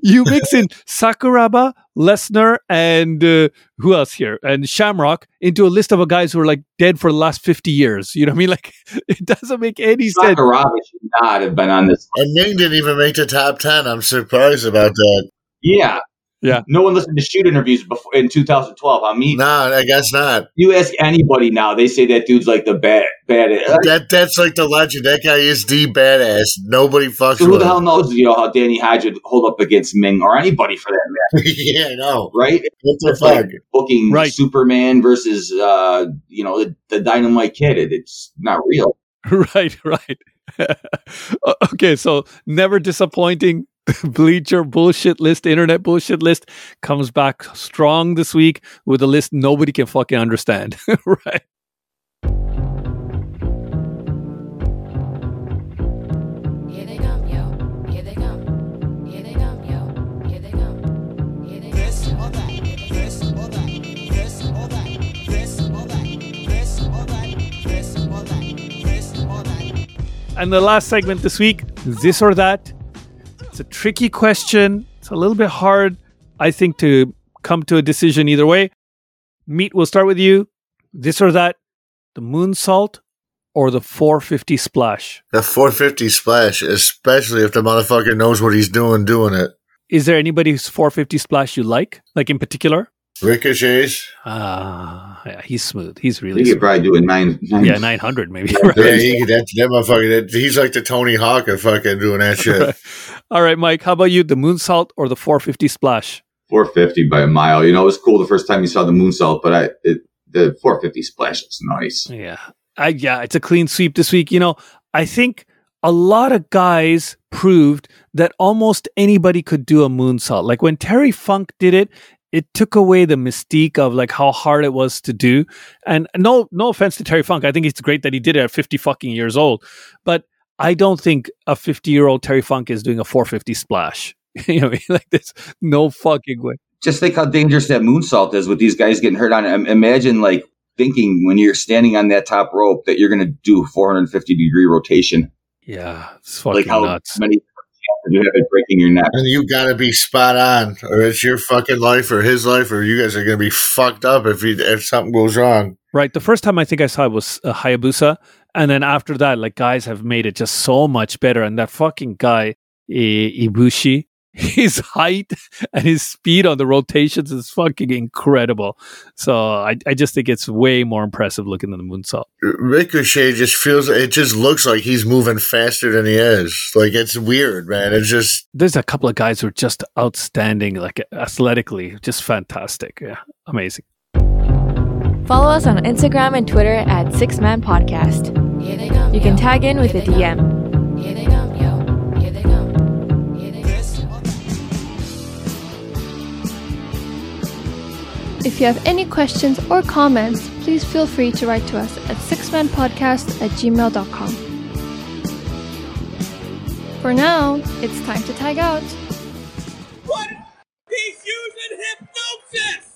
B: you mix in Sakuraba, Lesnar, and uh, who else here? And Shamrock into a list of a guys who are like dead for the last fifty years. You know what I mean? Like it doesn't make any sense.
C: Sakuraba should not have been on this.
D: And Meng didn't even make the top 10. I'm surprised about that.
C: Yeah,
B: Yeah.
C: No one listened to shoot interviews before in 2012. I mean,
D: No, I guess not.
C: you ask anybody now, they say that dude's like the bad bad.
D: That That's like the legend. That guy is the badass. Nobody fucks
C: So who the hell
D: him.
C: knows, you know, how Danny Hodge would hold up against Meng or anybody for that matter,
D: yeah, I know.
C: right?
D: What the
C: It's like booking
B: Right.
C: Superman versus, uh, you know, the, the Dynamite Kid. It, it's not real.
B: right, right. okay, so never disappointing. Bleacher bullshit list, internet bullshit list comes back strong this week with a list nobody can fucking understand. right.
G: Here they come, yo. Here they come. Here they come, yo. Here they come. Here they
E: This or that, this or that, this or that, this or that, this or that, this or that, this or that.
B: And the last segment this week, this or that. It's a tricky question. It's a little bit hard, I think, to come to a decision either way. Meat, we'll start with you. This or that, the moonsault or the 450 splash.
D: The 450 splash, especially if the motherfucker knows what he's doing doing it.
B: Is there anybody whose 450 splash you like, like in particular?
D: Ricochets.
B: Ah, yeah, he's smooth. He's
C: You
B: really
C: could
B: smooth.
C: probably do a nine. nine
B: Yeah, 900 maybe.
C: Yeah,
B: right.
D: Yeah, he, that, that motherfucker, that, he's like the Tony Hawk of fucking doing that shit.
B: Right. All right, Mike, how about you? The moonsault or the 450 splash?
C: 450 by a mile. You know, it was cool the first time you saw the moonsault, but I it, the 450 splash is nice.
B: Yeah. I yeah, it's a clean sweep this week. You know, I think a lot of guys proved that almost anybody could do a moonsault. Like when Terry Funk did it, it took away the mystique of like how hard it was to do. And no no offense to Terry Funk. I think it's great that he did it at 50 fucking years old. But I don't think a 50 year old Terry Funk is doing a 450 splash. you know, what I mean? like there's no fucking way.
C: just think how dangerous that moonsault is with these guys getting hurt on it. Imagine like thinking when you're standing on that top rope that you're going to do 450 degree rotation.
B: Yeah, it's fucking
C: like how
B: nuts.
C: many you have at breaking your neck.
D: And you gotta be spot on, or it's your fucking life or his life, or you guys are gonna be fucked up if he, if something goes wrong.
B: Right. The first time I think I saw it was uh, Hayabusa, and then after that, like guys have made it just so much better. And that fucking guy I- Ibushi, his height and his speed on the rotations is fucking incredible. So I, I just think it's way more impressive looking than the moonsault.
D: Ricochet just feels it just looks like he's moving faster than he is. Like it's weird, man. It's just
B: There's a couple of guys who are just outstanding, like athletically, just fantastic. Yeah, amazing.
H: Follow us on Instagram and Twitter at Six Man Podcast.
G: Here they come.
H: You can tag in with a
G: Here they
H: DM.
I: If you have any questions or comments, please feel free to write to us at sixmanpodcast at gmail.com. For now, it's time to tag out. What? He's using hypnosis!